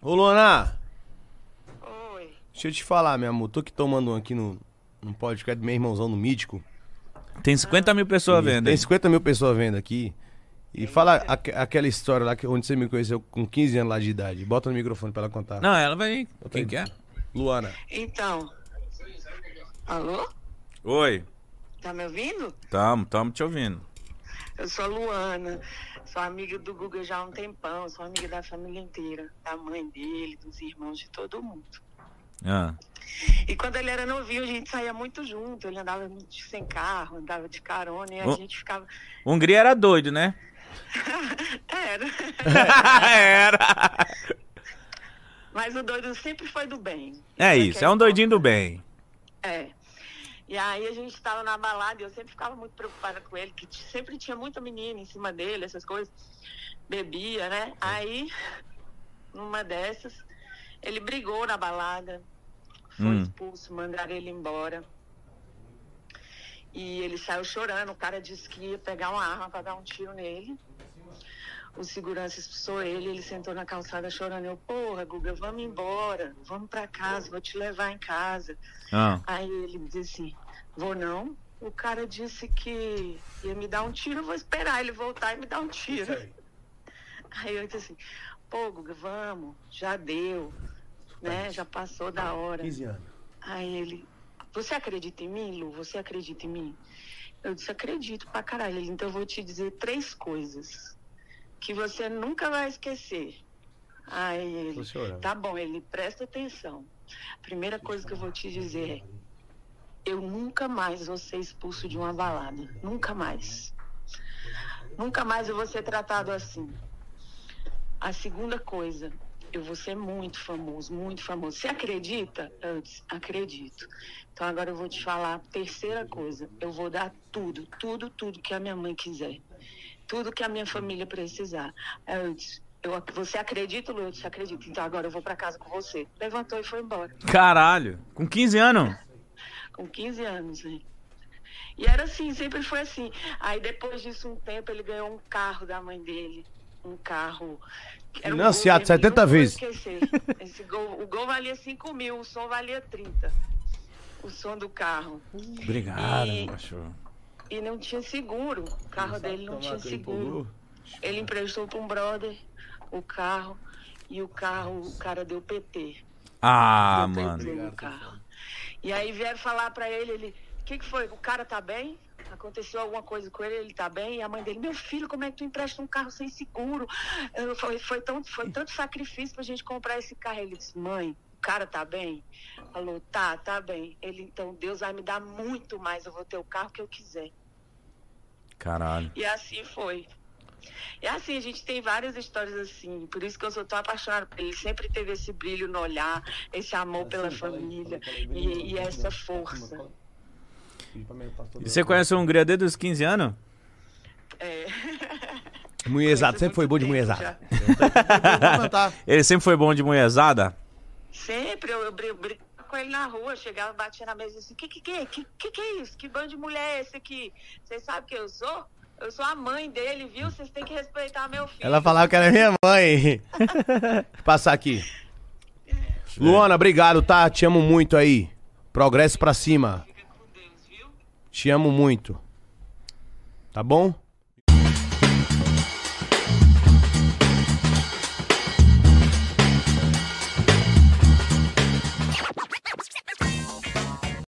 Ô, Luana, Oi. deixa eu te falar, meu amor. Tô aqui tomando um aqui no, no podcast do meu irmãozão no Mítico. Tem 50 mil pessoas vendo. Tem hein? 50 mil pessoas vendo aqui. E fala aque- aquela história lá que, onde você me conheceu com 15 anos lá de idade. Bota no microfone pra ela contar. Não, ela vai. Quem aí. que é? Luana. Então. Alô? Oi. Tá me ouvindo? Tamo, tamo te ouvindo. Eu sou a Luana. Sou amiga do Guga já há um tempão. Sou amiga da família inteira. Da mãe dele, dos irmãos, de todo mundo. Ah. E quando ele era novinho, a gente saía muito junto. Ele andava sem carro, andava de carona e a Ô. gente ficava. Hungria era doido, né? Era. era. Mas o doido sempre foi do bem. É isso, é um doidinho do bem. É. E aí a gente estava na balada e eu sempre ficava muito preocupada com ele, que sempre tinha muita menina em cima dele, essas coisas. Bebia, né? Aí, numa dessas, ele brigou na balada, foi Hum. expulso, mandaram ele embora. E ele saiu chorando, o cara disse que ia pegar uma arma para dar um tiro nele. O segurança expulsou ele, ele sentou na calçada chorando. Eu, porra, Guga, vamos embora, vamos para casa, vou te levar em casa. Ah. Aí ele disse assim, vou não. O cara disse que ia me dar um tiro, eu vou esperar ele voltar e me dar um tiro. Aí eu disse assim, pô, Guga, vamos, já deu, né? Já passou da hora. 15 anos. Aí ele, você acredita em mim, Lu? Você acredita em mim? Eu disse, acredito pra caralho. Ele, então eu vou te dizer três coisas que você nunca vai esquecer. Aí ele, tá bom, ele presta atenção. A primeira coisa que eu vou te dizer é, eu nunca mais vou ser expulso de uma balada. Nunca mais. Nunca mais eu vou ser tratado assim. A segunda coisa, eu vou ser muito famoso, muito famoso. Você acredita? Eu disse, acredito. Então agora eu vou te falar a terceira coisa. Eu vou dar tudo, tudo, tudo que a minha mãe quiser. Tudo que a minha família precisar. Aí eu disse, eu, você acredita, Lu? Eu disse, acredito. Então agora eu vou para casa com você. Levantou e foi embora. Caralho. Com 15 anos? Com 15 anos, né? E era assim, sempre foi assim. Aí depois disso, um tempo, ele ganhou um carro da mãe dele. Um carro. era um Financiado Gol, eu 70 nunca vou vezes. Esse gol, o gol valia 5 mil, o som valia 30. O som do carro. Obrigado, E- meu cachorro. E não tinha seguro. O carro dele não tinha seguro. Ele emprestou para um brother o carro. E o carro, o cara deu PT. Ah, Deu mano. PT no carro. E aí vieram falar pra ele, ele, o que, que foi? O cara tá bem? Aconteceu alguma coisa com ele, ele tá bem? E a mãe dele, meu filho, como é que tu empresta um carro sem seguro? Eu, foi, foi, tão, foi tanto sacrifício pra gente comprar esse carro. Ele disse, mãe, cara tá bem? Falou, tá, tá bem. Ele, então, Deus vai me dar muito mais, eu vou ter o carro que eu quiser. Caralho. E assim foi. E assim, a gente tem várias histórias assim, por isso que eu sou tão apaixonada por ele. Sempre teve esse brilho no olhar, esse amor pela família e, e essa força. E você conhece o Hungria desde os 15 anos? É. Mulherzada, sempre foi bom de mulherzada. Ele sempre foi bom de mulherzada? Sempre eu, eu brigava com ele na rua, chegava, batia na mesa disse, que que, que, que que que é isso? Que bando de mulher é esse aqui? Vocês sabem quem eu sou? Eu sou a mãe dele, viu? Vocês têm que respeitar meu filho. Ela falava que era minha mãe. Passar aqui. Luana, obrigado, tá? Te amo muito aí. Progresso pra cima. Fica com Deus, viu? Te amo muito. Tá bom?